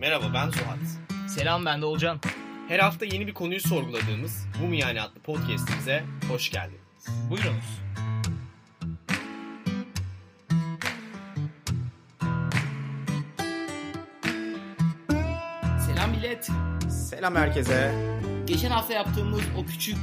Merhaba ben Suat. Selam ben de Olcan. Her hafta yeni bir konuyu sorguladığımız Bu mu yani adlı podcastimize hoş geldiniz. Buyurunuz. Selam millet. Selam herkese. Geçen hafta yaptığımız o küçük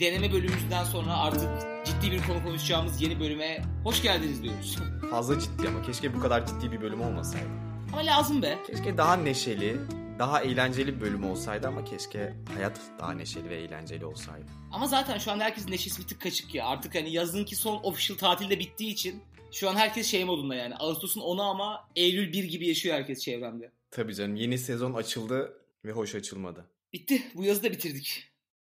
deneme bölümümüzden sonra artık ciddi bir konu konuşacağımız yeni bölüme hoş geldiniz diyoruz. Fazla ciddi ama keşke bu kadar ciddi bir bölüm olmasaydı. Ama lazım be. Keşke daha neşeli, daha eğlenceli bir bölüm olsaydı ama keşke hayat daha neşeli ve eğlenceli olsaydı. Ama zaten şu anda herkesin neşesi bir tık kaçık ya. Artık hani yazınki son official tatilde bittiği için şu an herkes şey modunda yani. Ağustos'un 10'u ama Eylül 1 gibi yaşıyor herkes çevremde. Tabii canım yeni sezon açıldı ve hoş açılmadı. Bitti. Bu yazı da bitirdik.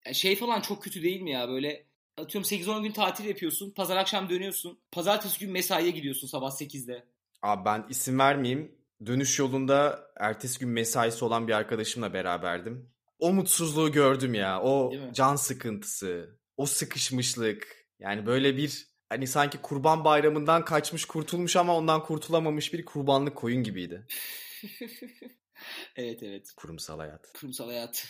Ya şey falan çok kötü değil mi ya böyle atıyorum 8-10 gün tatil yapıyorsun. Pazar akşam dönüyorsun. Pazartesi gün mesaiye gidiyorsun sabah 8'de. Abi ben isim vermeyeyim. Dönüş yolunda ertesi gün mesaisi olan bir arkadaşımla beraberdim. O mutsuzluğu gördüm ya. O can sıkıntısı, o sıkışmışlık. Yani böyle bir hani sanki kurban bayramından kaçmış kurtulmuş ama ondan kurtulamamış bir kurbanlık koyun gibiydi. evet evet. Kurumsal hayat. Kurumsal hayat.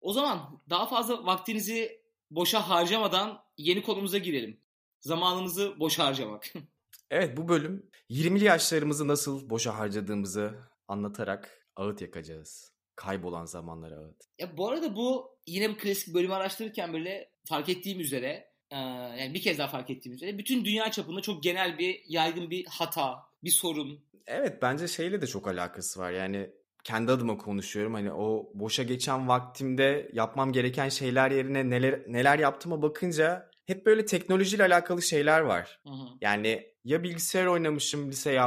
O zaman daha fazla vaktinizi boşa harcamadan yeni konumuza girelim. Zamanımızı boşa harcamak. Evet bu bölüm 20'li yaşlarımızı nasıl boşa harcadığımızı anlatarak ağıt yakacağız. Kaybolan zamanlara ağıt. ya bu arada bu yine bu klasik bölümü araştırırken böyle fark ettiğim üzere yani bir kez daha fark ettiğim üzere bütün dünya çapında çok genel bir yaygın bir hata, bir sorun. Evet bence şeyle de çok alakası var. Yani kendi adıma konuşuyorum. Hani o boşa geçen vaktimde yapmam gereken şeyler yerine neler neler yaptığıma bakınca hep böyle teknolojiyle alakalı şeyler var. Hı hı. Yani ya bilgisayar oynamışım lise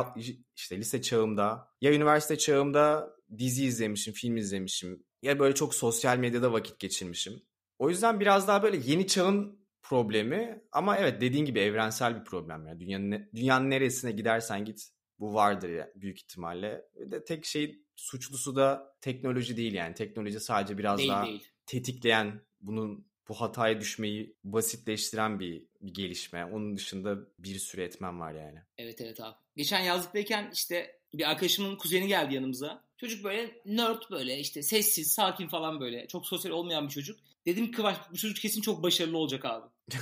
işte lise çağımda ya üniversite çağımda dizi izlemişim, film izlemişim ya böyle çok sosyal medyada vakit geçirmişim. O yüzden biraz daha böyle yeni çağın problemi ama evet dediğin gibi evrensel bir problem yani dünyanın dünyanın neresine gidersen git bu vardır ya büyük ihtimalle. Ve de tek şey suçlusu da teknoloji değil yani. Teknoloji sadece biraz Değil daha değil. tetikleyen bunun bu hataya düşmeyi basitleştiren bir, bir gelişme. Onun dışında bir sürü etmen var yani. Evet evet abi. Geçen yazlıktayken işte bir arkadaşımın kuzeni geldi yanımıza. Çocuk böyle nerd böyle işte sessiz, sakin falan böyle. Çok sosyal olmayan bir çocuk. Dedim ki Kıvanç bu çocuk kesin çok başarılı olacak abi.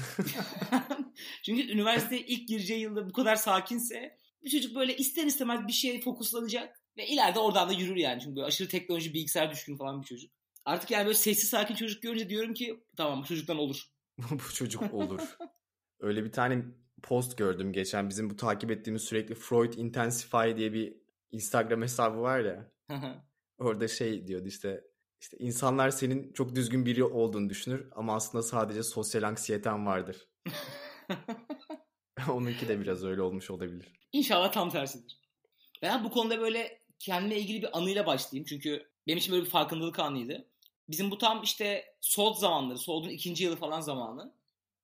Çünkü üniversiteye ilk gireceği yılda bu kadar sakinse bu çocuk böyle ister istemez bir şeye fokuslanacak. Ve ileride oradan da yürür yani. Çünkü böyle aşırı teknoloji, bilgisayar düşkün falan bir çocuk. Artık yani böyle sessiz sakin çocuk görünce diyorum ki tamam bu çocuktan olur. bu çocuk olur. Öyle bir tane post gördüm geçen. Bizim bu takip ettiğimiz sürekli Freud Intensify diye bir Instagram hesabı var ya. Orada şey diyordu işte işte insanlar senin çok düzgün biri olduğunu düşünür ama aslında sadece sosyal anksiyeten vardır. Onunki de biraz öyle olmuş olabilir. İnşallah tam tersidir. Ben bu konuda böyle kendime ilgili bir anıyla başlayayım. Çünkü benim için böyle bir farkındalık anıydı. Bizim bu tam işte Sold zamanları, Sold'un ikinci yılı falan zamanı.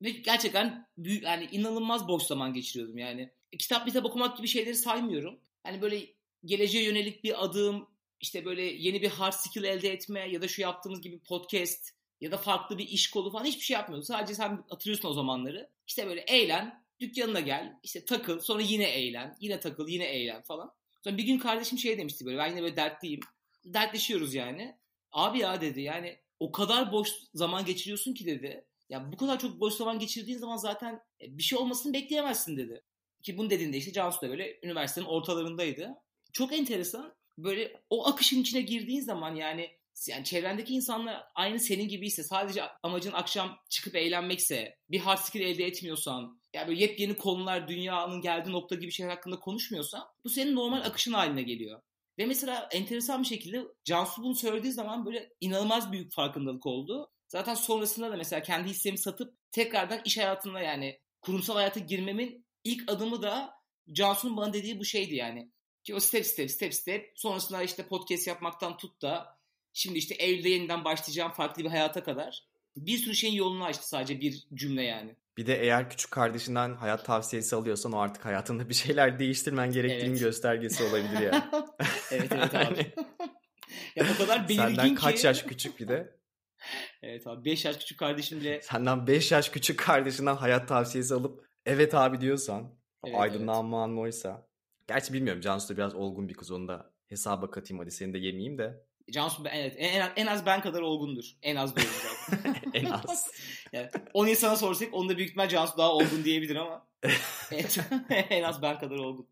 Ve gerçekten büyük, yani inanılmaz boş zaman geçiriyordum yani. Kitap kitap okumak gibi şeyleri saymıyorum. Yani böyle geleceğe yönelik bir adım, işte böyle yeni bir hard skill elde etme ya da şu yaptığımız gibi podcast ya da farklı bir iş kolu falan hiçbir şey yapmıyordum. Sadece sen hatırlıyorsun o zamanları. İşte böyle eğlen, dükkanına gel, işte takıl, sonra yine eğlen, yine takıl, yine eğlen falan. Sonra bir gün kardeşim şey demişti böyle ben yine böyle dertliyim. Dertleşiyoruz yani. Abi ya dedi yani o kadar boş zaman geçiriyorsun ki dedi. Ya bu kadar çok boş zaman geçirdiğin zaman zaten e, bir şey olmasını bekleyemezsin dedi. Ki bunu dediğinde işte Cansu da böyle üniversitenin ortalarındaydı. Çok enteresan. Böyle o akışın içine girdiğin zaman yani yani çevrendeki insanlar aynı senin gibiyse sadece amacın akşam çıkıp eğlenmekse bir hard skill elde etmiyorsan yani böyle yepyeni konular dünyanın geldiği nokta gibi şeyler hakkında konuşmuyorsan bu senin normal akışın haline geliyor. Ve mesela enteresan bir şekilde Cansu bunu söylediği zaman böyle inanılmaz büyük farkındalık oldu. Zaten sonrasında da mesela kendi hissemi satıp tekrardan iş hayatına yani kurumsal hayata girmemin ilk adımı da Cansu'nun bana dediği bu şeydi yani. Ki o step step step step sonrasında işte podcast yapmaktan tut da şimdi işte Eylül'de yeniden başlayacağım farklı bir hayata kadar bir sürü şeyin yolunu açtı sadece bir cümle yani. Bir de eğer küçük kardeşinden hayat tavsiyesi alıyorsan o artık hayatında bir şeyler değiştirmen gerektiğinin Evet. göstergesi olabilir ya. Evet evet abi. ya o kadar belirgin Senden ki. kaç yaş küçük bir de. Evet abi 5 yaş küçük kardeşim bile Senden 5 yaş küçük kardeşinden hayat tavsiyesi alıp evet abi diyorsan Evet, aydınlanman oysa. Gerçi bilmiyorum Cansu da biraz olgun bir kız onu da hesaba katayım hadi seni de yemeyeyim de. Cansu evet en, en az ben kadar olgundur. En az diyorum en az. yani 10 insana sorsak onda büyük ihtimal Cansu daha olgun diyebilir ama en az ben kadar olgun.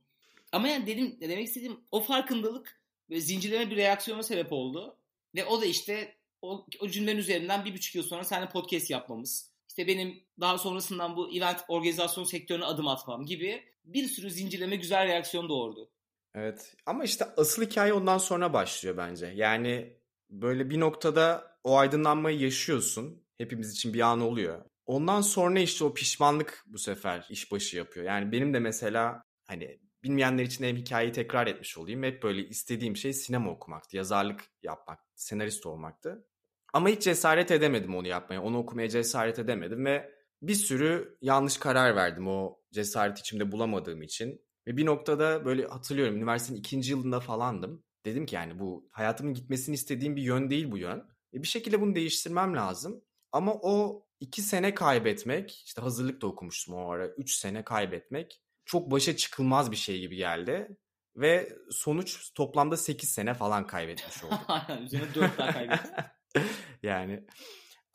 Ama yani dedim demek istediğim o farkındalık ve zincirleme bir reaksiyona sebep oldu. Ve o da işte o, o cümlenin üzerinden bir buçuk yıl sonra seninle podcast yapmamız. İşte benim daha sonrasından bu event organizasyon sektörüne adım atmam gibi bir sürü zincirleme güzel reaksiyon doğurdu. Evet ama işte asıl hikaye ondan sonra başlıyor bence. Yani böyle bir noktada o aydınlanmayı yaşıyorsun. Hepimiz için bir an oluyor. Ondan sonra işte o pişmanlık bu sefer işbaşı yapıyor. Yani benim de mesela hani bilmeyenler için hem hikayeyi tekrar etmiş olayım. Hep böyle istediğim şey sinema okumaktı, yazarlık yapmak, senarist olmaktı. Ama hiç cesaret edemedim onu yapmaya. Onu okumaya cesaret edemedim ve bir sürü yanlış karar verdim o cesaret içimde bulamadığım için. Ve bir noktada böyle hatırlıyorum üniversitenin ikinci yılında falandım. Dedim ki yani bu hayatımın gitmesini istediğim bir yön değil bu yön. E bir şekilde bunu değiştirmem lazım. Ama o iki sene kaybetmek, işte hazırlık da okumuştum o ara. Üç sene kaybetmek çok başa çıkılmaz bir şey gibi geldi. Ve sonuç toplamda 8 sene falan kaybetmiş oldum. Aynen üzerine 4 daha kaybettim. yani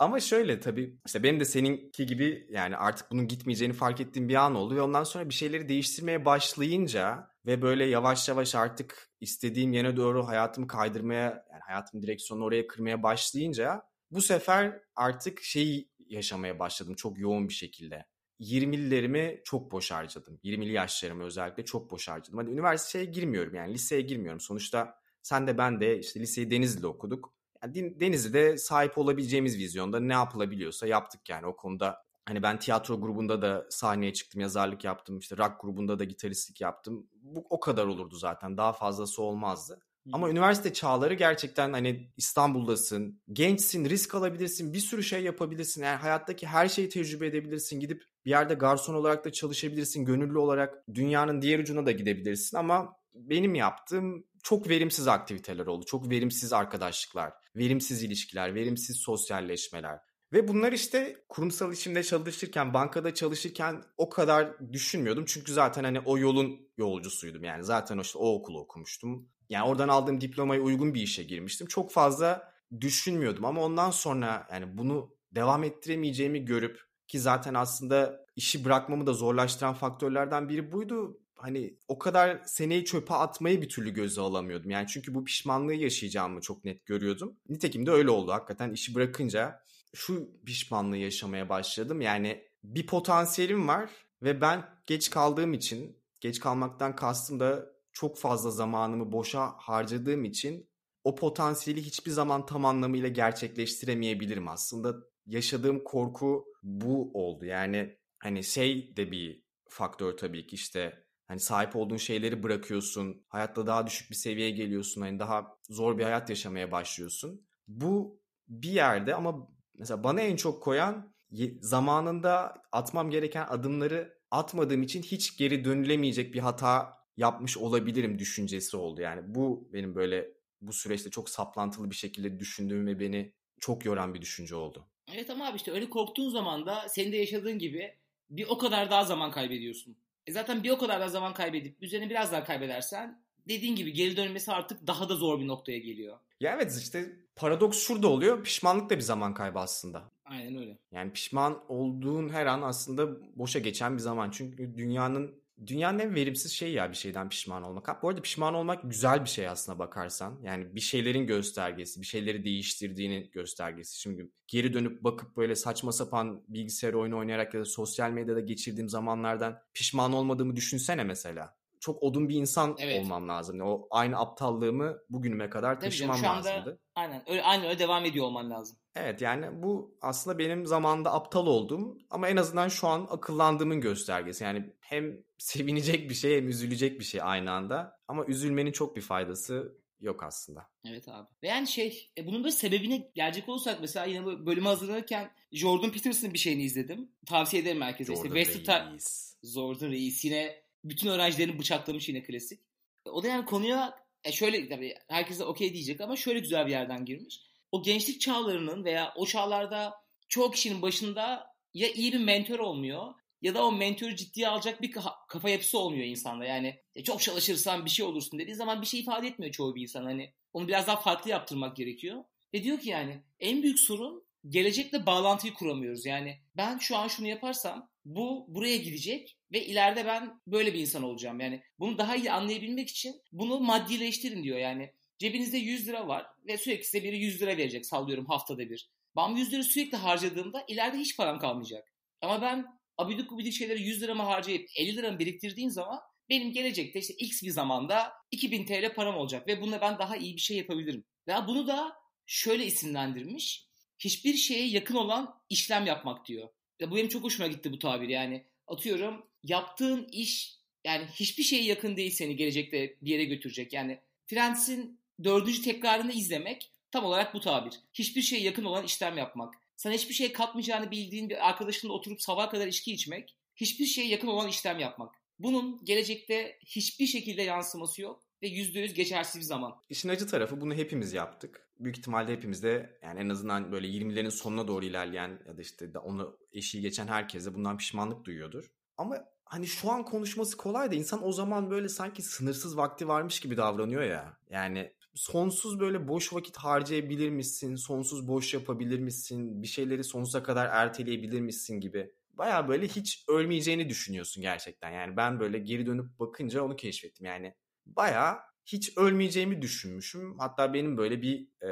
ama şöyle tabii işte benim de seninki gibi yani artık bunun gitmeyeceğini fark ettiğim bir an oldu ve ondan sonra bir şeyleri değiştirmeye başlayınca ve böyle yavaş yavaş artık istediğim yere doğru hayatımı kaydırmaya yani hayatım direksiyonunu oraya kırmaya başlayınca bu sefer artık şeyi yaşamaya başladım çok yoğun bir şekilde. 20'lilerimi çok boş harcadım. 20'li yaşlarımı özellikle çok boş harcadım. Hani üniversiteye girmiyorum yani liseye girmiyorum. Sonuçta sen de ben de işte liseyi Denizli'de okuduk. Denizli'de sahip olabileceğimiz vizyonda ne yapılabiliyorsa yaptık yani o konuda. Hani ben tiyatro grubunda da sahneye çıktım, yazarlık yaptım, işte rock grubunda da gitaristlik yaptım. Bu o kadar olurdu zaten. Daha fazlası olmazdı. Ama üniversite çağları gerçekten hani İstanbul'dasın, gençsin, risk alabilirsin, bir sürü şey yapabilirsin. Yani hayattaki her şeyi tecrübe edebilirsin. Gidip bir yerde garson olarak da çalışabilirsin, gönüllü olarak dünyanın diğer ucuna da gidebilirsin. Ama benim yaptığım çok verimsiz aktiviteler oldu. Çok verimsiz arkadaşlıklar, verimsiz ilişkiler, verimsiz sosyalleşmeler. Ve bunlar işte kurumsal işimde çalışırken, bankada çalışırken o kadar düşünmüyordum. Çünkü zaten hani o yolun yolcusuydum. Yani zaten işte o okulu okumuştum. Yani oradan aldığım diplomaya uygun bir işe girmiştim. Çok fazla düşünmüyordum ama ondan sonra yani bunu devam ettiremeyeceğimi görüp ki zaten aslında işi bırakmamı da zorlaştıran faktörlerden biri buydu. Hani o kadar seneyi çöpe atmayı bir türlü göze alamıyordum. Yani çünkü bu pişmanlığı yaşayacağımı çok net görüyordum. Nitekim de öyle oldu. Hakikaten işi bırakınca şu pişmanlığı yaşamaya başladım. Yani bir potansiyelim var ve ben geç kaldığım için, geç kalmaktan kastım da çok fazla zamanımı boşa harcadığım için o potansiyeli hiçbir zaman tam anlamıyla gerçekleştiremeyebilirim. Aslında yaşadığım korku bu oldu. Yani hani şey de bir faktör tabii ki işte hani sahip olduğun şeyleri bırakıyorsun. Hayatta daha düşük bir seviyeye geliyorsun. Hani daha zor bir hayat yaşamaya başlıyorsun. Bu bir yerde ama mesela bana en çok koyan zamanında atmam gereken adımları atmadığım için hiç geri dönülemeyecek bir hata yapmış olabilirim düşüncesi oldu. Yani bu benim böyle bu süreçte çok saplantılı bir şekilde düşündüğüm ve beni çok yoran bir düşünce oldu. Evet ama abi işte öyle korktuğun zaman da senin de yaşadığın gibi bir o kadar daha zaman kaybediyorsun. E zaten bir o kadar daha zaman kaybedip üzerine biraz daha kaybedersen dediğin gibi geri dönmesi artık daha da zor bir noktaya geliyor. Ya evet işte paradoks şurada oluyor. Pişmanlık da bir zaman kaybı aslında. Aynen öyle. Yani pişman olduğun her an aslında boşa geçen bir zaman. Çünkü dünyanın dünyanın en verimsiz şeyi ya bir şeyden pişman olmak. Bu arada pişman olmak güzel bir şey aslına bakarsan. Yani bir şeylerin göstergesi, bir şeyleri değiştirdiğinin göstergesi. Şimdi geri dönüp bakıp böyle saçma sapan bilgisayar oyunu oynayarak ya da sosyal medyada geçirdiğim zamanlardan pişman olmadığımı düşünsene mesela. Çok odun bir insan evet. olmam lazım. O aynı aptallığımı bugünüme kadar Tabii taşımam canım, şu anda, lazımdı. Aynen öyle, aynı öyle devam ediyor olman lazım. Evet yani bu aslında benim zamanında aptal olduğum ama en azından şu an akıllandığımın göstergesi. Yani hem sevinecek bir şey hem üzülecek bir şey aynı anda. Ama üzülmenin çok bir faydası yok aslında. Evet abi. Ve yani şey e, bunun böyle sebebine gelecek olursak mesela yine bu bölümü hazırlanırken Jordan Peterson'ın bir şeyini izledim. Tavsiye ederim herkese. Jordan işte Reis. Jordan Reis yine bütün öğrencilerini bıçaklamış yine klasik. E, o da yani konuya e şöyle tabii herkese okey diyecek ama şöyle güzel bir yerden girmiş. O gençlik çağlarının veya o çağlarda çoğu kişinin başında ya iyi bir mentor olmuyor ya da o mentörü ciddiye alacak bir kafa yapısı olmuyor insanda. Yani e, çok çalışırsan bir şey olursun dediği zaman bir şey ifade etmiyor çoğu bir insan. Hani onu biraz daha farklı yaptırmak gerekiyor. Ve diyor ki yani en büyük sorun gelecekle bağlantıyı kuramıyoruz. Yani ben şu an şunu yaparsam bu buraya gidecek ve ileride ben böyle bir insan olacağım. Yani bunu daha iyi anlayabilmek için bunu maddileştirin diyor. Yani cebinizde 100 lira var ve sürekli size biri 100 lira verecek sallıyorum haftada bir. Ben 100 lira sürekli harcadığımda ileride hiç param kalmayacak. Ama ben abidik gubidik şeyleri 100 liramı harcayıp 50 liramı biriktirdiğim zaman benim gelecekte işte x bir zamanda 2000 TL param olacak ve bununla ben daha iyi bir şey yapabilirim. Ve bunu da şöyle isimlendirmiş. Hiçbir şeye yakın olan işlem yapmak diyor. Ya bu benim çok hoşuma gitti bu tabir yani. Atıyorum yaptığın iş yani hiçbir şeye yakın değil seni gelecekte bir yere götürecek. Yani Friends'in dördüncü tekrarını izlemek tam olarak bu tabir. Hiçbir şeye yakın olan işlem yapmak. Sana hiçbir şey katmayacağını bildiğin bir arkadaşınla oturup sabah kadar içki içmek. Hiçbir şeye yakın olan işlem yapmak. Bunun gelecekte hiçbir şekilde yansıması yok ve %100 geçersiz bir zaman. İşin acı tarafı bunu hepimiz yaptık. Büyük ihtimalle hepimiz de yani en azından böyle 20'lerin sonuna doğru ilerleyen ya da işte onu eşiği geçen herkes de bundan pişmanlık duyuyordur. Ama hani şu an konuşması kolay da insan o zaman böyle sanki sınırsız vakti varmış gibi davranıyor ya. Yani sonsuz böyle boş vakit harcayabilir misin? Sonsuz boş yapabilir misin? Bir şeyleri sonsuza kadar erteleyebilir misin gibi. Baya böyle hiç ölmeyeceğini düşünüyorsun gerçekten. Yani ben böyle geri dönüp bakınca onu keşfettim. Yani baya hiç ölmeyeceğimi düşünmüşüm. Hatta benim böyle bir e,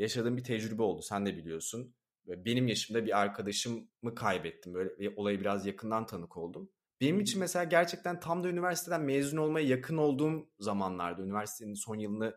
yaşadığım bir tecrübe oldu. Sen de biliyorsun. Benim yaşımda bir arkadaşımı kaybettim. Böyle ve olayı biraz yakından tanık oldum. Benim için mesela gerçekten tam da üniversiteden mezun olmaya yakın olduğum zamanlarda üniversitenin son yılını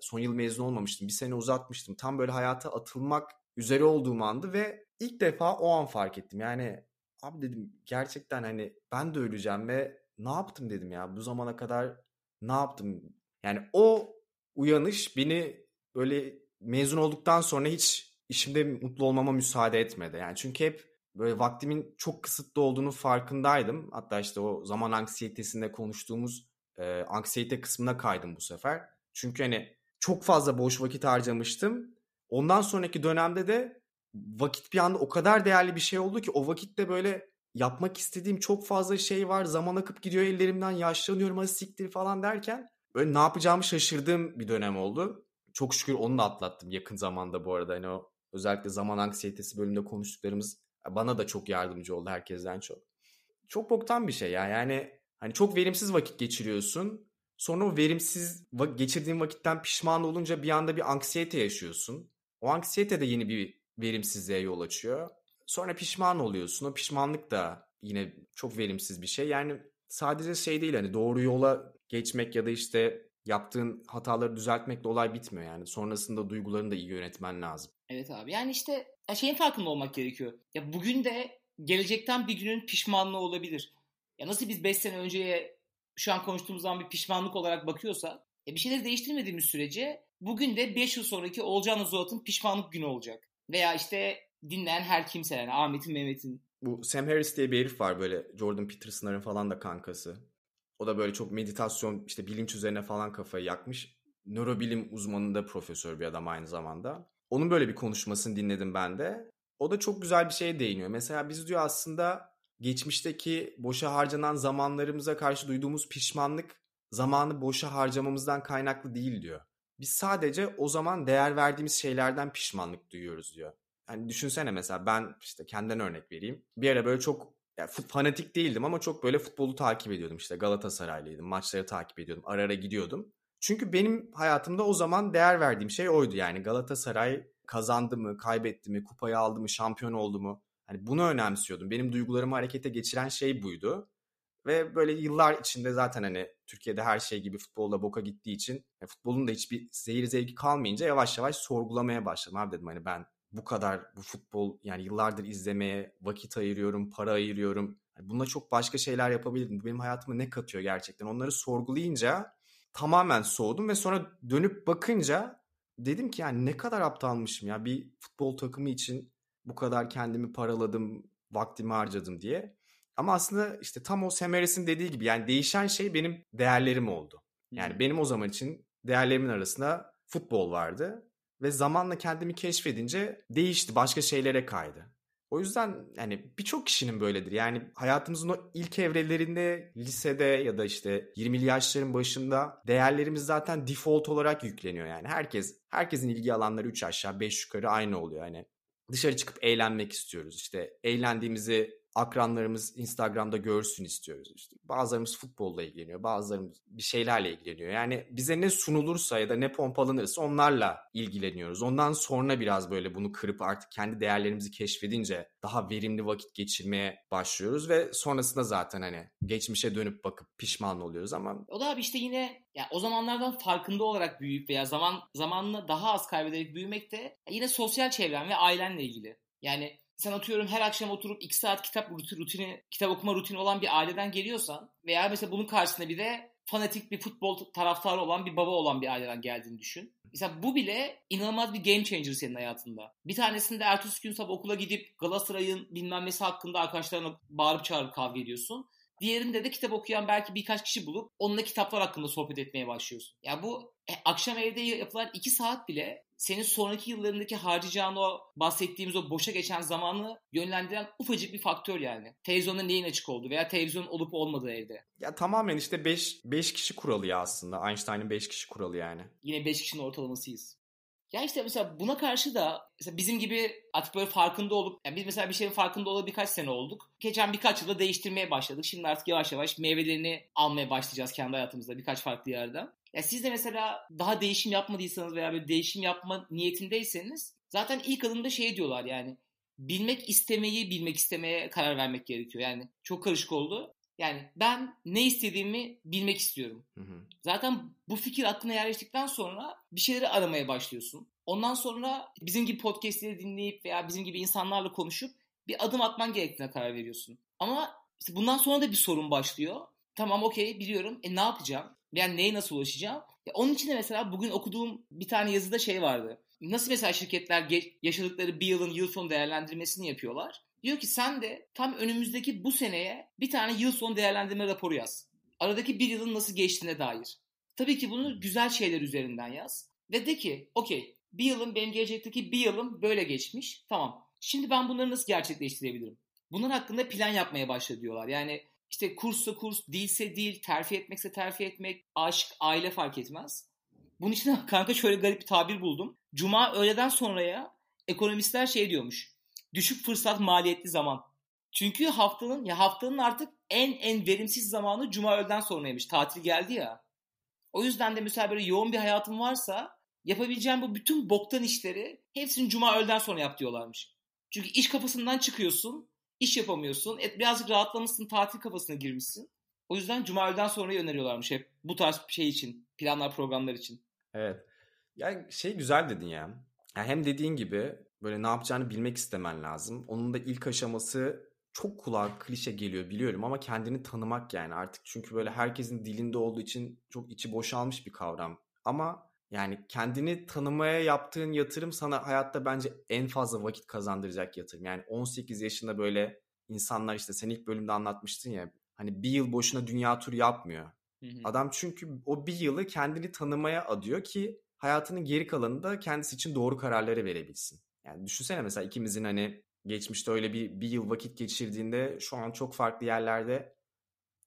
son yıl mezun olmamıştım. Bir sene uzatmıştım. Tam böyle hayata atılmak üzere olduğum andı ve ilk defa o an fark ettim. Yani abi dedim gerçekten hani ben de öleceğim ve ne yaptım dedim ya bu zamana kadar ne yaptım? Yani o uyanış beni böyle mezun olduktan sonra hiç işimde mutlu olmama müsaade etmedi. Yani çünkü hep böyle vaktimin çok kısıtlı olduğunu farkındaydım. Hatta işte o zaman anksiyetesinde konuştuğumuz e, anksiyete kısmına kaydım bu sefer. Çünkü hani çok fazla boş vakit harcamıştım. Ondan sonraki dönemde de vakit bir anda o kadar değerli bir şey oldu ki o vakitte böyle yapmak istediğim çok fazla şey var. Zaman akıp gidiyor ellerimden yaşlanıyorum hadi siktir falan derken böyle ne yapacağımı şaşırdığım bir dönem oldu. Çok şükür onu da atlattım yakın zamanda bu arada. Hani o özellikle zaman anksiyetesi bölümünde konuştuklarımız bana da çok yardımcı oldu herkesten çok. Çok boktan bir şey ya. Yani hani çok verimsiz vakit geçiriyorsun. Sonra o verimsiz geçirdiğin vakitten pişman olunca bir anda bir anksiyete yaşıyorsun. O anksiyete de yeni bir verimsizliğe yol açıyor. Sonra pişman oluyorsun. O pişmanlık da yine çok verimsiz bir şey. Yani sadece şey değil hani doğru yola geçmek ya da işte yaptığın hataları düzeltmekle olay bitmiyor yani. Sonrasında duygularını da iyi yönetmen lazım. Evet abi yani işte şeyin farkında olmak gerekiyor. Ya bugün de gelecekten bir günün pişmanlığı olabilir. Ya nasıl biz 5 sene önceye şu an konuştuğumuz zaman bir pişmanlık olarak bakıyorsa ya bir şeyleri değiştirmediğimiz sürece bugün de 5 yıl sonraki Olcan Azuat'ın pişmanlık günü olacak. Veya işte dinleyen her kimse yani Ahmet'in Mehmet'in. Bu Sam Harris diye bir herif var böyle Jordan Peterson'ların falan da kankası. O da böyle çok meditasyon işte bilinç üzerine falan kafayı yakmış. Nörobilim uzmanında profesör bir adam aynı zamanda. Onun böyle bir konuşmasını dinledim ben de. O da çok güzel bir şeye değiniyor. Mesela biz diyor aslında geçmişteki boşa harcanan zamanlarımıza karşı duyduğumuz pişmanlık zamanı boşa harcamamızdan kaynaklı değil diyor. Biz sadece o zaman değer verdiğimiz şeylerden pişmanlık duyuyoruz diyor. Hani düşünsene mesela ben işte kendimden örnek vereyim. Bir ara böyle çok yani fanatik değildim ama çok böyle futbolu takip ediyordum. İşte Galatasaraylıydım. Maçları takip ediyordum. Ara ara gidiyordum. Çünkü benim hayatımda o zaman değer verdiğim şey oydu. Yani Galatasaray kazandı mı, kaybetti mi, kupayı aldı mı, şampiyon oldu mu? Hani bunu önemsiyordum. Benim duygularımı harekete geçiren şey buydu. Ve böyle yıllar içinde zaten hani Türkiye'de her şey gibi futbolda boka gittiği için yani futbolun da hiçbir zehir zevki kalmayınca yavaş yavaş sorgulamaya başladım. Abi dedim hani ben bu kadar bu futbol yani yıllardır izlemeye vakit ayırıyorum, para ayırıyorum. Yani buna çok başka şeyler yapabilirdim. Bu benim hayatıma ne katıyor gerçekten? Onları sorgulayınca tamamen soğudum ve sonra dönüp bakınca dedim ki yani ne kadar aptalmışım ya bir futbol takımı için bu kadar kendimi paraladım, vaktimi harcadım diye. Ama aslında işte tam o Semeres'in dediği gibi yani değişen şey benim değerlerim oldu. Yani hmm. benim o zaman için değerlerimin arasında futbol vardı ve zamanla kendimi keşfedince değişti, başka şeylere kaydı. O yüzden yani birçok kişinin böyledir. Yani hayatımızın o ilk evrelerinde lisede ya da işte 20'li yaşların başında değerlerimiz zaten default olarak yükleniyor yani. Herkes herkesin ilgi alanları 3 aşağı 5 yukarı aynı oluyor. Yani dışarı çıkıp eğlenmek istiyoruz. İşte eğlendiğimizi akranlarımız Instagram'da görsün istiyoruz. İşte bazılarımız futbolla ilgileniyor, bazılarımız bir şeylerle ilgileniyor. Yani bize ne sunulursa ya da ne pompalanırsa onlarla ilgileniyoruz. Ondan sonra biraz böyle bunu kırıp artık kendi değerlerimizi keşfedince daha verimli vakit geçirmeye başlıyoruz ve sonrasında zaten hani geçmişe dönüp bakıp pişman oluyoruz ama o da abi işte yine ya o zamanlardan farkında olarak büyüyüp veya zaman zamanla daha az kaybederek büyümek de yine sosyal çevren ve ailenle ilgili. Yani sen atıyorum her akşam oturup 2 saat kitap rutini, kitap okuma rutini olan bir aileden geliyorsan veya mesela bunun karşısında bir de fanatik bir futbol taraftarı olan bir baba olan bir aileden geldiğini düşün. Mesela bu bile inanılmaz bir game changer senin hayatında. Bir tanesinde ertesi gün sabah okula gidip Galatasaray'ın bilmem nesi hakkında arkadaşlarına bağırıp çağırıp kavga ediyorsun. Diğerinde de kitap okuyan belki birkaç kişi bulup onunla kitaplar hakkında sohbet etmeye başlıyorsun. Ya yani bu e, akşam evde yapılan iki saat bile senin sonraki yıllarındaki harcayacağın o bahsettiğimiz o boşa geçen zamanı yönlendiren ufacık bir faktör yani. Televizyonda neyin açık oldu veya televizyon olup olmadığı evde. Ya tamamen işte 5 5 kişi kuralı ya aslında. Einstein'ın 5 kişi kuralı yani. Yine 5 kişinin ortalamasıyız. Ya işte mesela buna karşı da mesela bizim gibi artık böyle farkında olup yani biz mesela bir şeyin farkında olalı birkaç sene olduk. Geçen birkaç yılda değiştirmeye başladık. Şimdi artık yavaş yavaş meyvelerini almaya başlayacağız kendi hayatımızda birkaç farklı yerden. Ya siz de mesela daha değişim yapmadıysanız veya bir değişim yapma niyetindeyseniz zaten ilk adımda şey diyorlar yani bilmek istemeyi bilmek istemeye karar vermek gerekiyor. Yani çok karışık oldu. Yani ben ne istediğimi bilmek istiyorum. Hı hı. Zaten bu fikir aklına yerleştikten sonra bir şeyleri aramaya başlıyorsun. Ondan sonra bizim gibi podcastleri dinleyip veya bizim gibi insanlarla konuşup bir adım atman gerektiğine karar veriyorsun. Ama işte bundan sonra da bir sorun başlıyor. Tamam okey biliyorum. E ne yapacağım? Yani neye nasıl ulaşacağım? Ya onun için de mesela bugün okuduğum bir tane yazıda şey vardı. Nasıl mesela şirketler yaşadıkları bir yılın yıl sonu değerlendirmesini yapıyorlar. Diyor ki sen de tam önümüzdeki bu seneye bir tane yıl sonu değerlendirme raporu yaz. Aradaki bir yılın nasıl geçtiğine dair. Tabii ki bunu güzel şeyler üzerinden yaz. Ve de ki okey bir yılın benim gelecekteki bir yılım böyle geçmiş. Tamam. Şimdi ben bunları nasıl gerçekleştirebilirim? Bunlar hakkında plan yapmaya başla diyorlar. Yani işte kurssa kurs, dilse dil, terfi etmekse terfi etmek, aşk, aile fark etmez. Bunun için kanka şöyle garip bir tabir buldum. Cuma öğleden sonraya ekonomistler şey diyormuş. Düşük fırsat maliyetli zaman. Çünkü haftanın ya haftanın artık en en verimsiz zamanı cuma öğleden sonraymış. Tatil geldi ya. O yüzden de mesela böyle yoğun bir hayatın varsa yapabileceğin bu bütün boktan işleri hepsini cuma öğleden sonra yap diyorlarmış. Çünkü iş kafasından çıkıyorsun iş yapamıyorsun. Et, birazcık rahatlamışsın, tatil kafasına girmişsin. O yüzden cuma öğleden sonra öneriyorlarmış hep bu tarz şey için, planlar, programlar için. Evet. Ya şey güzel dedin ya. ya. Hem dediğin gibi böyle ne yapacağını bilmek istemen lazım. Onun da ilk aşaması çok kulağa klişe geliyor biliyorum ama kendini tanımak yani artık çünkü böyle herkesin dilinde olduğu için çok içi boşalmış bir kavram. Ama yani kendini tanımaya yaptığın yatırım sana hayatta bence en fazla vakit kazandıracak yatırım. Yani 18 yaşında böyle insanlar işte sen ilk bölümde anlatmıştın ya hani bir yıl boşuna dünya turu yapmıyor. Hı hı. Adam çünkü o bir yılı kendini tanımaya adıyor ki hayatının geri kalanında kendisi için doğru kararları verebilsin. Yani düşünsene mesela ikimizin hani geçmişte öyle bir, bir yıl vakit geçirdiğinde şu an çok farklı yerlerde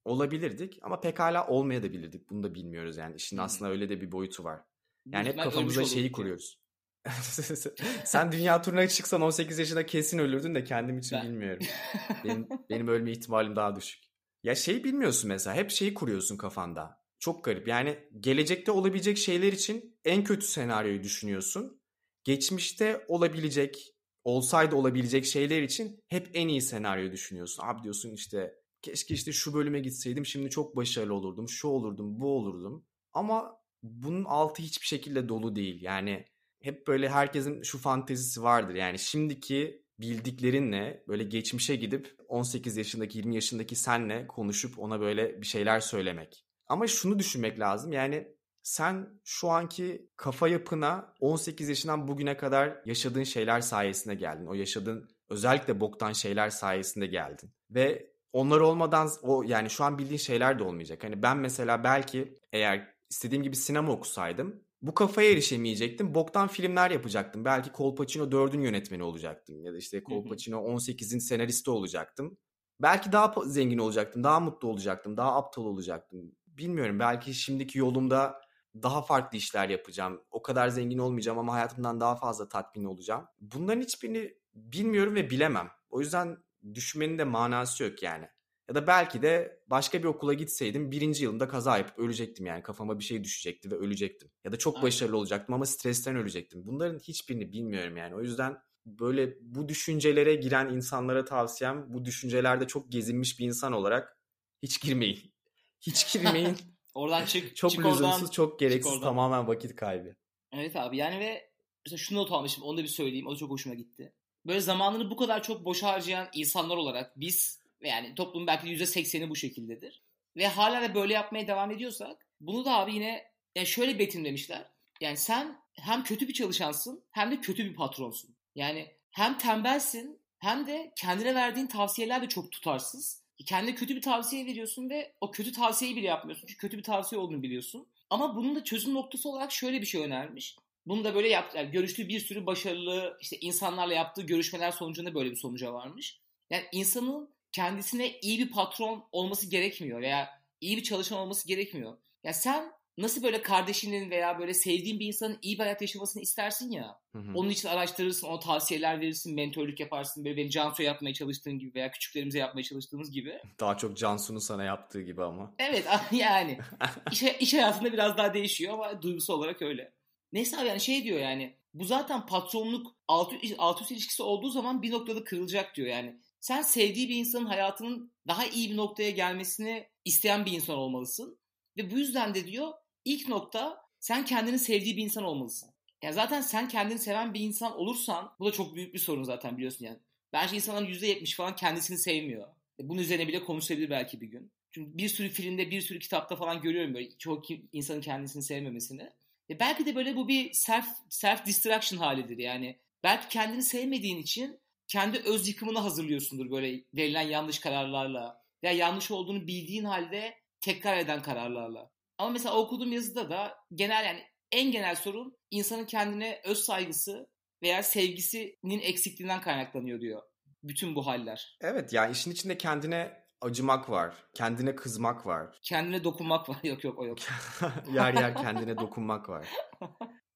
olabilirdik ama pekala olmayabilirdik. Bunu da bilmiyoruz yani. işin aslında öyle de bir boyutu var. Yani hep kafamıza şeyi kuruyoruz. Sen dünya turuna çıksan 18 yaşında kesin ölürdün de kendim için ben. bilmiyorum. benim, benim ölme ihtimalim daha düşük. Ya şey bilmiyorsun mesela hep şeyi kuruyorsun kafanda. Çok garip yani gelecekte olabilecek şeyler için en kötü senaryoyu düşünüyorsun. Geçmişte olabilecek, olsaydı olabilecek şeyler için hep en iyi senaryoyu düşünüyorsun. Abi diyorsun işte keşke işte şu bölüme gitseydim şimdi çok başarılı olurdum, şu olurdum, bu olurdum. Ama bunun altı hiçbir şekilde dolu değil. Yani hep böyle herkesin şu fantezisi vardır. Yani şimdiki bildiklerinle böyle geçmişe gidip 18 yaşındaki 20 yaşındaki senle konuşup ona böyle bir şeyler söylemek. Ama şunu düşünmek lazım. Yani sen şu anki kafa yapına 18 yaşından bugüne kadar yaşadığın şeyler sayesinde geldin. O yaşadığın özellikle boktan şeyler sayesinde geldin. Ve onlar olmadan o yani şu an bildiğin şeyler de olmayacak. Hani ben mesela belki eğer istediğim gibi sinema okusaydım bu kafaya erişemeyecektim. Boktan filmler yapacaktım. Belki Colpacino 4'ün yönetmeni olacaktım. Ya da işte Colpacino 18'in senaristi olacaktım. Belki daha zengin olacaktım. Daha mutlu olacaktım. Daha aptal olacaktım. Bilmiyorum. Belki şimdiki yolumda daha farklı işler yapacağım. O kadar zengin olmayacağım ama hayatımdan daha fazla tatmin olacağım. Bunların hiçbirini bilmiyorum ve bilemem. O yüzden düşünmenin de manası yok yani. Ya da belki de başka bir okula gitseydim birinci yılında kaza yapıp ölecektim yani. Kafama bir şey düşecekti ve ölecektim. Ya da çok Aynen. başarılı olacaktım ama stresten ölecektim. Bunların hiçbirini bilmiyorum yani. O yüzden böyle bu düşüncelere giren insanlara tavsiyem bu düşüncelerde çok gezinmiş bir insan olarak hiç girmeyin. Hiç girmeyin. oradan çık. Çok çık lüzumsuz, oradan, çok gereksiz, tamamen vakit kaybı. Evet abi yani ve mesela şunu not almışım onu da bir söyleyeyim. O da çok hoşuma gitti. Böyle zamanını bu kadar çok boş harcayan insanlar olarak biz yani toplumun belki %80'i bu şekildedir. Ve hala da böyle yapmaya devam ediyorsak bunu da abi yine yani şöyle betimlemişler. Yani sen hem kötü bir çalışansın hem de kötü bir patronsun. Yani hem tembelsin hem de kendine verdiğin tavsiyeler de çok tutarsız. Kendine kötü bir tavsiye veriyorsun ve o kötü tavsiyeyi bile yapmıyorsun. Çünkü kötü bir tavsiye olduğunu biliyorsun. Ama bunun da çözüm noktası olarak şöyle bir şey önermiş. Bunu da böyle yaptı. Yani görüştüğü bir sürü başarılı işte insanlarla yaptığı görüşmeler sonucunda böyle bir sonuca varmış. Yani insanın kendisine iyi bir patron olması gerekmiyor veya iyi bir çalışan olması gerekmiyor. Ya sen nasıl böyle kardeşinin veya böyle sevdiğin bir insanın iyi bir hayat yaşamasını istersin ya. Hı hı. Onun için araştırırsın, ona tavsiyeler verirsin, mentörlük yaparsın. Böyle benim Cansu'ya yapmaya çalıştığın gibi veya küçüklerimize yapmaya çalıştığımız gibi. Daha çok Cansu'nun sana yaptığı gibi ama. Evet yani. iş, iş hayatında biraz daha değişiyor ama duygusu olarak öyle. Neyse abi yani şey diyor yani. Bu zaten patronluk alt, alt üst ilişkisi olduğu zaman bir noktada kırılacak diyor yani. Sen sevdiği bir insanın hayatının daha iyi bir noktaya gelmesini isteyen bir insan olmalısın. Ve bu yüzden de diyor ilk nokta sen kendini sevdiği bir insan olmalısın. Ya zaten sen kendini seven bir insan olursan bu da çok büyük bir sorun zaten biliyorsun yani. Bence insanların %70 falan kendisini sevmiyor. E, bunun üzerine bile konuşabilir belki bir gün. Çünkü bir sürü filmde, bir sürü kitapta falan görüyorum böyle çoğu insanın kendisini sevmemesini. E belki de böyle bu bir self self destruction halidir yani. Belki kendini sevmediğin için kendi öz yıkımını hazırlıyorsundur böyle verilen yanlış kararlarla. Ya yanlış olduğunu bildiğin halde tekrar eden kararlarla. Ama mesela okuduğum yazıda da genel yani en genel sorun insanın kendine öz saygısı veya sevgisinin eksikliğinden kaynaklanıyor diyor. Bütün bu haller. Evet yani işin içinde kendine acımak var. Kendine kızmak var. Kendine dokunmak var. Yok yok o yok. yer yer kendine dokunmak var.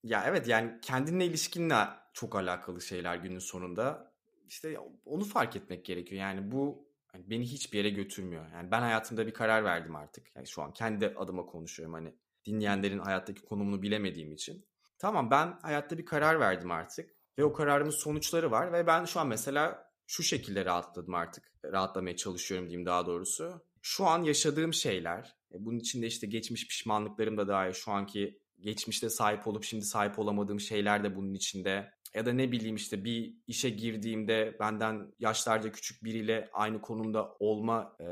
Ya evet yani kendinle ilişkinle çok alakalı şeyler günün sonunda işte onu fark etmek gerekiyor. Yani bu hani beni hiçbir yere götürmüyor. Yani ben hayatımda bir karar verdim artık. Yani şu an kendi adıma konuşuyorum hani dinleyenlerin hayattaki konumunu bilemediğim için. Tamam ben hayatta bir karar verdim artık ve o kararımın sonuçları var ve ben şu an mesela şu şekilde rahatladım artık. Rahatlamaya çalışıyorum diyeyim daha doğrusu. Şu an yaşadığım şeyler, e, bunun içinde işte geçmiş pişmanlıklarım da dahil, şu anki geçmişte sahip olup şimdi sahip olamadığım şeyler de bunun içinde ya da ne bileyim işte bir işe girdiğimde benden yaşlarca küçük biriyle aynı konumda olma e,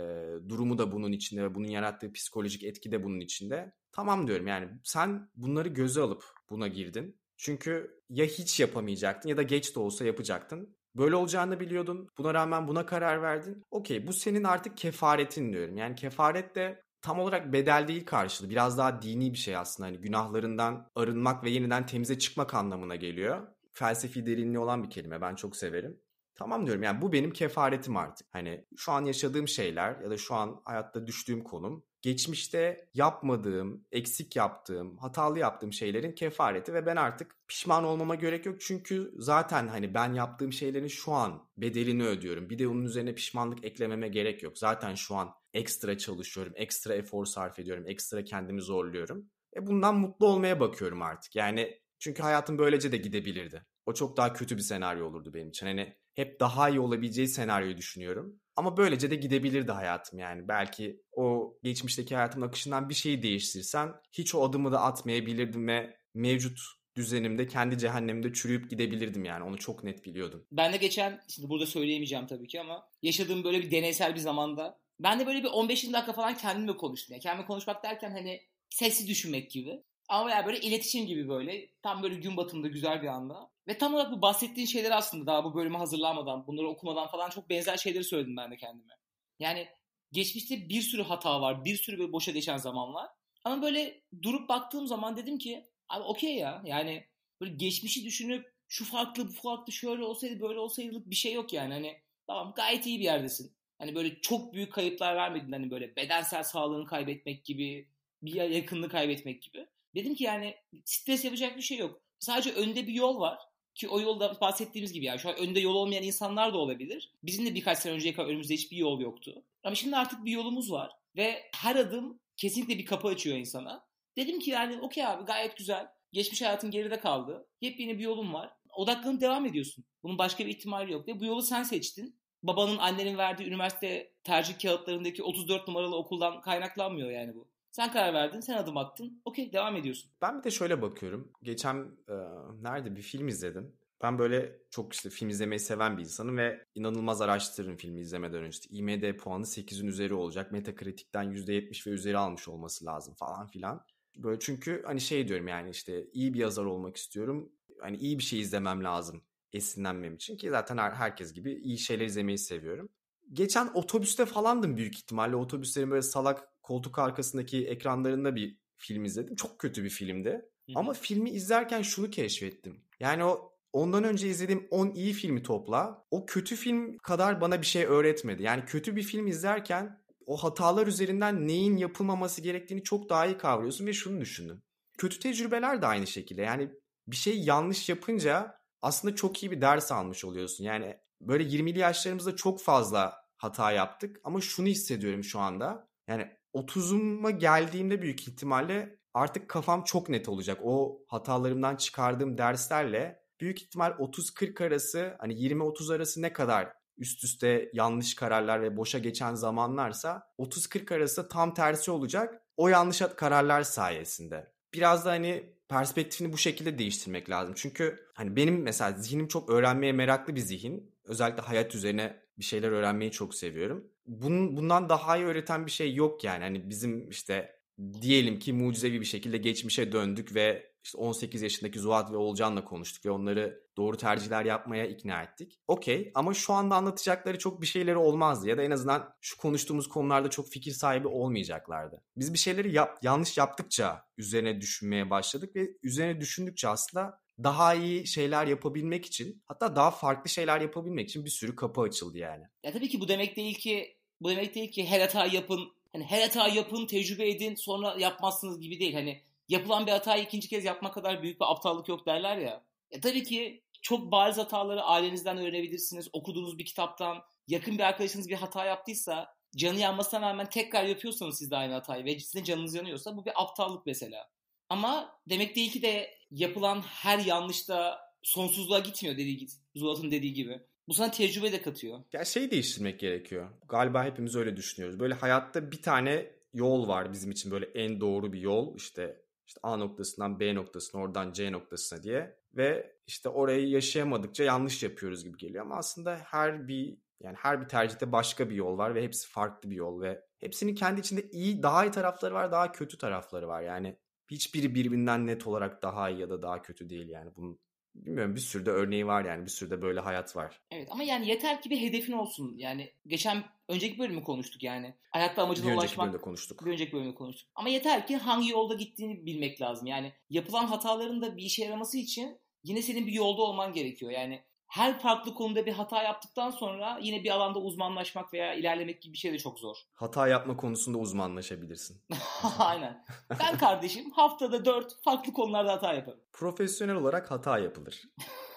durumu da bunun içinde ve bunun yarattığı psikolojik etki de bunun içinde. Tamam diyorum yani sen bunları göze alıp buna girdin. Çünkü ya hiç yapamayacaktın ya da geç de olsa yapacaktın. Böyle olacağını biliyordun. Buna rağmen buna karar verdin. Okey bu senin artık kefaretin diyorum. Yani kefaret de tam olarak bedel değil karşılığı. Biraz daha dini bir şey aslında. Hani günahlarından arınmak ve yeniden temize çıkmak anlamına geliyor felsefi derinliği olan bir kelime. Ben çok severim. Tamam diyorum yani bu benim kefaretim artık. Hani şu an yaşadığım şeyler ya da şu an hayatta düştüğüm konum geçmişte yapmadığım, eksik yaptığım, hatalı yaptığım şeylerin kefareti ve ben artık pişman olmama gerek yok. Çünkü zaten hani ben yaptığım şeylerin şu an bedelini ödüyorum. Bir de onun üzerine pişmanlık eklememe gerek yok. Zaten şu an ekstra çalışıyorum, ekstra efor sarf ediyorum, ekstra kendimi zorluyorum. E bundan mutlu olmaya bakıyorum artık. Yani çünkü hayatım böylece de gidebilirdi. O çok daha kötü bir senaryo olurdu benim için. Hani hep daha iyi olabileceği senaryoyu düşünüyorum. Ama böylece de gidebilirdi hayatım yani. Belki o geçmişteki hayatımın akışından bir şeyi değiştirsen hiç o adımı da atmayabilirdim ve mevcut düzenimde kendi cehennemde çürüyüp gidebilirdim yani onu çok net biliyordum. Ben de geçen şimdi burada söyleyemeyeceğim tabii ki ama yaşadığım böyle bir deneysel bir zamanda ben de böyle bir 15 dakika falan kendimle konuştum. Yani kendimle konuşmak derken hani sessiz düşünmek gibi. Ama yani böyle iletişim gibi böyle. Tam böyle gün batımında güzel bir anda. Ve tam olarak bu bahsettiğin şeyler aslında daha bu bölümü hazırlamadan, bunları okumadan falan çok benzer şeyleri söyledim ben de kendime. Yani geçmişte bir sürü hata var, bir sürü böyle boşa geçen zaman var. Ama böyle durup baktığım zaman dedim ki Abi okey ya. Yani böyle geçmişi düşünüp şu farklı bu farklı şöyle olsaydı böyle olsaydı bir şey yok yani. Hani tamam gayet iyi bir yerdesin. Hani böyle çok büyük kayıplar vermedin. Hani böyle bedensel sağlığını kaybetmek gibi, bir yakınını kaybetmek gibi. Dedim ki yani stres yapacak bir şey yok. Sadece önde bir yol var. Ki o yolda bahsettiğimiz gibi yani şu an önde yol olmayan insanlar da olabilir. Bizim de birkaç sene önceye kadar önümüzde hiçbir yol yoktu. Ama şimdi artık bir yolumuz var. Ve her adım kesinlikle bir kapı açıyor insana. Dedim ki yani okey abi gayet güzel. Geçmiş hayatın geride kaldı. Yepyeni bir yolun var. Odaklanıp devam ediyorsun. Bunun başka bir ihtimali yok. Ve bu yolu sen seçtin. Babanın, annenin verdiği üniversite tercih kağıtlarındaki 34 numaralı okuldan kaynaklanmıyor yani bu. Sen karar verdin, sen adım attın. Okey, devam ediyorsun. Ben bir de şöyle bakıyorum. Geçen e, nerede bir film izledim. Ben böyle çok işte film izlemeyi seven bir insanım ve inanılmaz araştırırım filmi izlemeden önce. İşte IMD puanı 8'in üzeri olacak. Metacritic'ten %70 ve üzeri almış olması lazım falan filan. Böyle çünkü hani şey diyorum yani işte iyi bir yazar olmak istiyorum. Hani iyi bir şey izlemem lazım esinlenmem için ki zaten her, herkes gibi iyi şeyler izlemeyi seviyorum. Geçen otobüste falandım büyük ihtimalle. Otobüslerin böyle salak koltuk arkasındaki ekranlarında bir film izledim. Çok kötü bir filmdi. Hı-hı. Ama filmi izlerken şunu keşfettim. Yani o ondan önce izlediğim 10 iyi filmi topla. O kötü film kadar bana bir şey öğretmedi. Yani kötü bir film izlerken o hatalar üzerinden neyin yapılmaması gerektiğini çok daha iyi kavruyorsun ve şunu düşündüm. Kötü tecrübeler de aynı şekilde. Yani bir şey yanlış yapınca aslında çok iyi bir ders almış oluyorsun. Yani böyle 20'li yaşlarımızda çok fazla hata yaptık ama şunu hissediyorum şu anda. Yani 30'uma geldiğimde büyük ihtimalle artık kafam çok net olacak. O hatalarımdan çıkardığım derslerle büyük ihtimal 30-40 arası hani 20-30 arası ne kadar üst üste yanlış kararlar ve boşa geçen zamanlarsa 30-40 arası tam tersi olacak. O yanlış kararlar sayesinde. Biraz da hani perspektifini bu şekilde değiştirmek lazım. Çünkü hani benim mesela zihnim çok öğrenmeye meraklı bir zihin. Özellikle hayat üzerine bir şeyler öğrenmeyi çok seviyorum. Bunun, bundan daha iyi öğreten bir şey yok yani. Hani bizim işte diyelim ki mucizevi bir şekilde geçmişe döndük ve işte 18 yaşındaki Zuhat ve Olcan'la konuştuk ve onları doğru tercihler yapmaya ikna ettik. Okey ama şu anda anlatacakları çok bir şeyleri olmazdı ya da en azından şu konuştuğumuz konularda çok fikir sahibi olmayacaklardı. Biz bir şeyleri yap, yanlış yaptıkça üzerine düşünmeye başladık ve üzerine düşündükçe aslında daha iyi şeyler yapabilmek için hatta daha farklı şeyler yapabilmek için bir sürü kapı açıldı yani. Ya tabii ki bu demek değil ki bu demek değil ki her hata yapın hani her hata yapın tecrübe edin sonra yapmazsınız gibi değil. Hani yapılan bir hatayı ikinci kez yapmak kadar büyük bir aptallık yok derler ya. E tabii ki çok bariz hataları ailenizden öğrenebilirsiniz. Okuduğunuz bir kitaptan, yakın bir arkadaşınız bir hata yaptıysa canı yanmasına rağmen tekrar yapıyorsanız siz de aynı hatayı ve sizin canınız yanıyorsa bu bir aptallık mesela. Ama demek değil ki de yapılan her yanlışta sonsuzluğa gitmiyor dediği Zulat'ın dediği gibi. Bu sana tecrübe de katıyor. Ya şey değiştirmek gerekiyor. Galiba hepimiz öyle düşünüyoruz. Böyle hayatta bir tane yol var bizim için böyle en doğru bir yol. İşte işte A noktasından B noktasına oradan C noktasına diye ve işte orayı yaşayamadıkça yanlış yapıyoruz gibi geliyor ama aslında her bir yani her bir tercihte başka bir yol var ve hepsi farklı bir yol ve hepsinin kendi içinde iyi daha iyi tarafları var daha kötü tarafları var yani hiçbiri birbirinden net olarak daha iyi ya da daha kötü değil yani bunun bilmiyorum bir sürü de örneği var yani bir sürü de böyle hayat var. Evet ama yani yeter ki bir hedefin olsun. Yani geçen önceki bölümü konuştuk yani. Hayatta amacına bir ulaşmak. Bir önceki bölümde konuştuk. Bir önceki bölümde konuştuk. Ama yeter ki hangi yolda gittiğini bilmek lazım. Yani yapılan hataların da bir işe yaraması için yine senin bir yolda olman gerekiyor. Yani her farklı konuda bir hata yaptıktan sonra yine bir alanda uzmanlaşmak veya ilerlemek gibi bir şey de çok zor. Hata yapma konusunda uzmanlaşabilirsin. Aynen. Ben kardeşim haftada dört farklı konularda hata yaparım. Profesyonel olarak hata yapılır.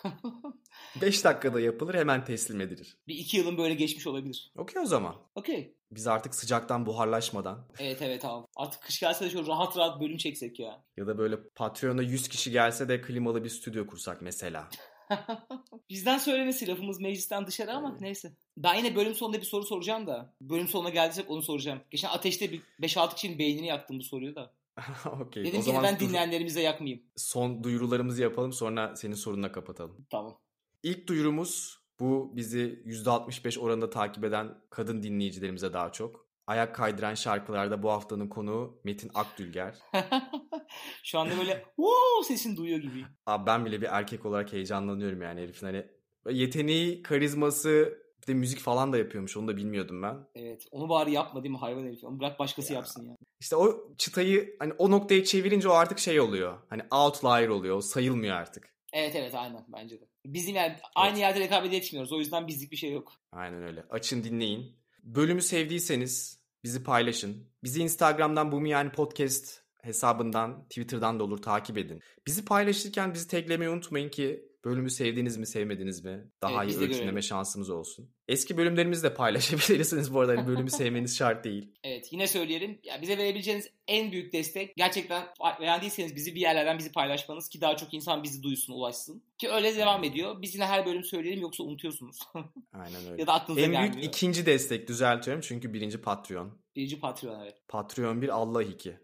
5 dakikada yapılır hemen teslim edilir. Bir iki yılın böyle geçmiş olabilir. Okey o zaman. Okey. Biz artık sıcaktan buharlaşmadan. Evet evet abi. Artık kış gelse de şöyle rahat rahat bölüm çeksek ya. Ya da böyle Patreon'a 100 kişi gelse de klimalı bir stüdyo kursak mesela. Bizden söylemesi lafımız meclisten dışarı ama evet. neyse. Ben yine bölüm sonunda bir soru soracağım da. Bölüm sonuna geldiysek onu soracağım. Geçen ateşte bir 5-6 kişinin beynini yaktım bu soruyu da. okay. Dedim o ki zaman ben dinleyenlerimize yakmayayım. Son duyurularımızı yapalım sonra senin sorununa kapatalım. Tamam. İlk duyurumuz bu bizi %65 oranında takip eden kadın dinleyicilerimize daha çok. Ayak kaydıran şarkılarda bu haftanın konuğu Metin Akdülger. Şu anda böyle wow sesini duyuyor gibi. Abi ben bile bir erkek olarak heyecanlanıyorum yani herifin hani yeteneği, karizması Bir de müzik falan da yapıyormuş. Onu da bilmiyordum ben. Evet. Onu bari yapma değil mi hayvan herif? Onu bırak başkası Ya. yapsın ya. İşte o çıtayı hani o noktaya çevirince o artık şey oluyor. Hani outlier oluyor. Sayılmıyor artık. Evet evet aynen bence de. Bizim yani aynı yerde rekabet etmiyoruz. O yüzden bizlik bir şey yok. Aynen öyle. Açın dinleyin. Bölümü sevdiyseniz bizi paylaşın. Bizi Instagram'dan Bumi Yani Podcast hesabından, Twitter'dan da olur takip edin. Bizi paylaşırken bizi taglemeyi unutmayın ki bölümü sevdiniz mi sevmediniz mi daha Evet, iyi ölçümleme görelim. şansımız olsun. Eski bölümlerimizi de paylaşabilirsiniz bu arada. Hani bölümü sevmeniz şart değil. Evet yine söyleyelim. Ya bize verebileceğiniz en büyük destek gerçekten beğendiyseniz bizi bir yerlerden bizi paylaşmanız ki daha çok insan bizi duysun, ulaşsın. Ki öyle devam ediyor. Biz yine her bölüm söyleyelim yoksa unutuyorsunuz. Aynen öyle. ya da aklınıza En büyük gelmiyor. ikinci destek düzeltiyorum çünkü birinci Patreon. Birinci Patreon evet. Patreon bir Allah iki.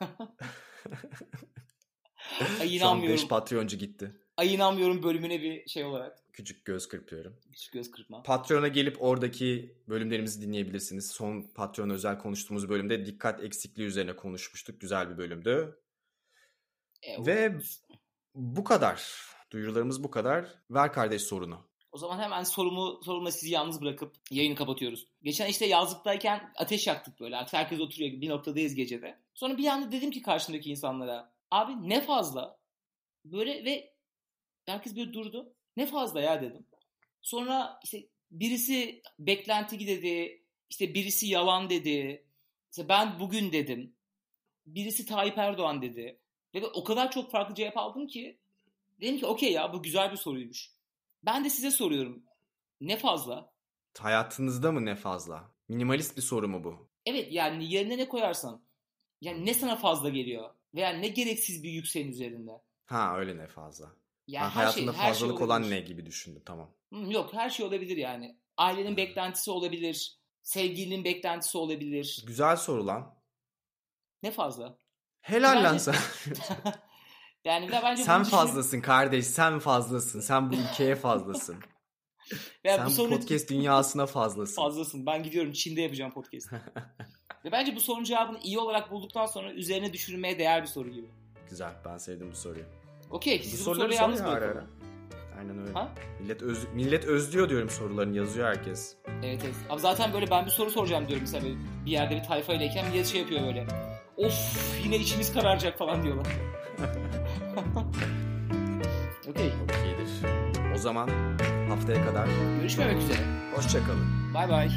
Ay Şu an inanmıyorum. 5 Patreoncu gitti. Ay inanmıyorum bölümüne bir şey olarak. Küçük göz kırpıyorum. Küçük göz kırpma. Patreon'a gelip oradaki bölümlerimizi dinleyebilirsiniz. Son Patreon özel konuştuğumuz bölümde dikkat eksikliği üzerine konuşmuştuk. Güzel bir bölümdü. E, Ve bu kadar. Duyurularımız bu kadar. Ver kardeş sorunu. O zaman hemen sorumu sorumla sizi yalnız bırakıp yayını kapatıyoruz. Geçen işte yazlıktayken ateş yaktık böyle. Artık herkes oturuyor. Bir noktadayız gecede. Sonra bir anda dedim ki karşımdaki insanlara. Abi ne fazla? Böyle ve herkes böyle durdu. Ne fazla ya dedim. Sonra işte birisi beklenti dedi. İşte birisi yalan dedi. İşte ben bugün dedim. Birisi Tayyip Erdoğan dedi. Ve o kadar çok farklı cevap aldım ki dedim ki okey ya bu güzel bir soruymuş. Ben de size soruyorum. Ne fazla? Hayatınızda mı ne fazla? Minimalist bir soru mu bu? Evet yani yerine ne koyarsan. Yani ne sana fazla geliyor? Veya ne gereksiz bir yük senin üzerinde. Ha öyle ne fazla. Yani Ben her hayatında şey, her şey fazlalık olan olabilir. ne gibi düşündüm tamam. Yok her şey olabilir yani. Ailenin beklentisi olabilir. Sevgilinin beklentisi olabilir. Güzel soru lan. Ne fazla? Helal lan Bence- sen. Yani ve bence sen fazlasın kardeş sen fazlasın. Sen bu ülkeye fazlasın. veya sen bu sorunun podcast dünyasına fazlasın. fazlasın. Ben gidiyorum Çin'de yapacağım podcast. ve bence bu sorunun cevabını iyi olarak bulduktan sonra üzerine düşünülmeye değer bir soru gibi. Güzel ben sevdim bu soruyu. Okey Bu sizi bu soruları soruyu sor yalnız ya ara. Aynen öyle. Ha? Millet, öz, millet özlüyor diyorum sorularını yazıyor herkes. Evet evet. Abi zaten böyle ben bir soru soracağım diyorum mesela bir yerde bir tayfaylayken millet şey yapıyor böyle. Of yine içimiz kararacak falan diyorlar. Okey. Okeydir. O zaman haftaya kadar Görüşmemek üzere. hoşçakalın. Bay bay.